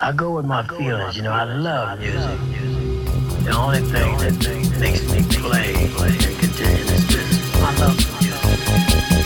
I go with my feelings. You know, I love music. The only thing that makes me play and continue this business, I love music.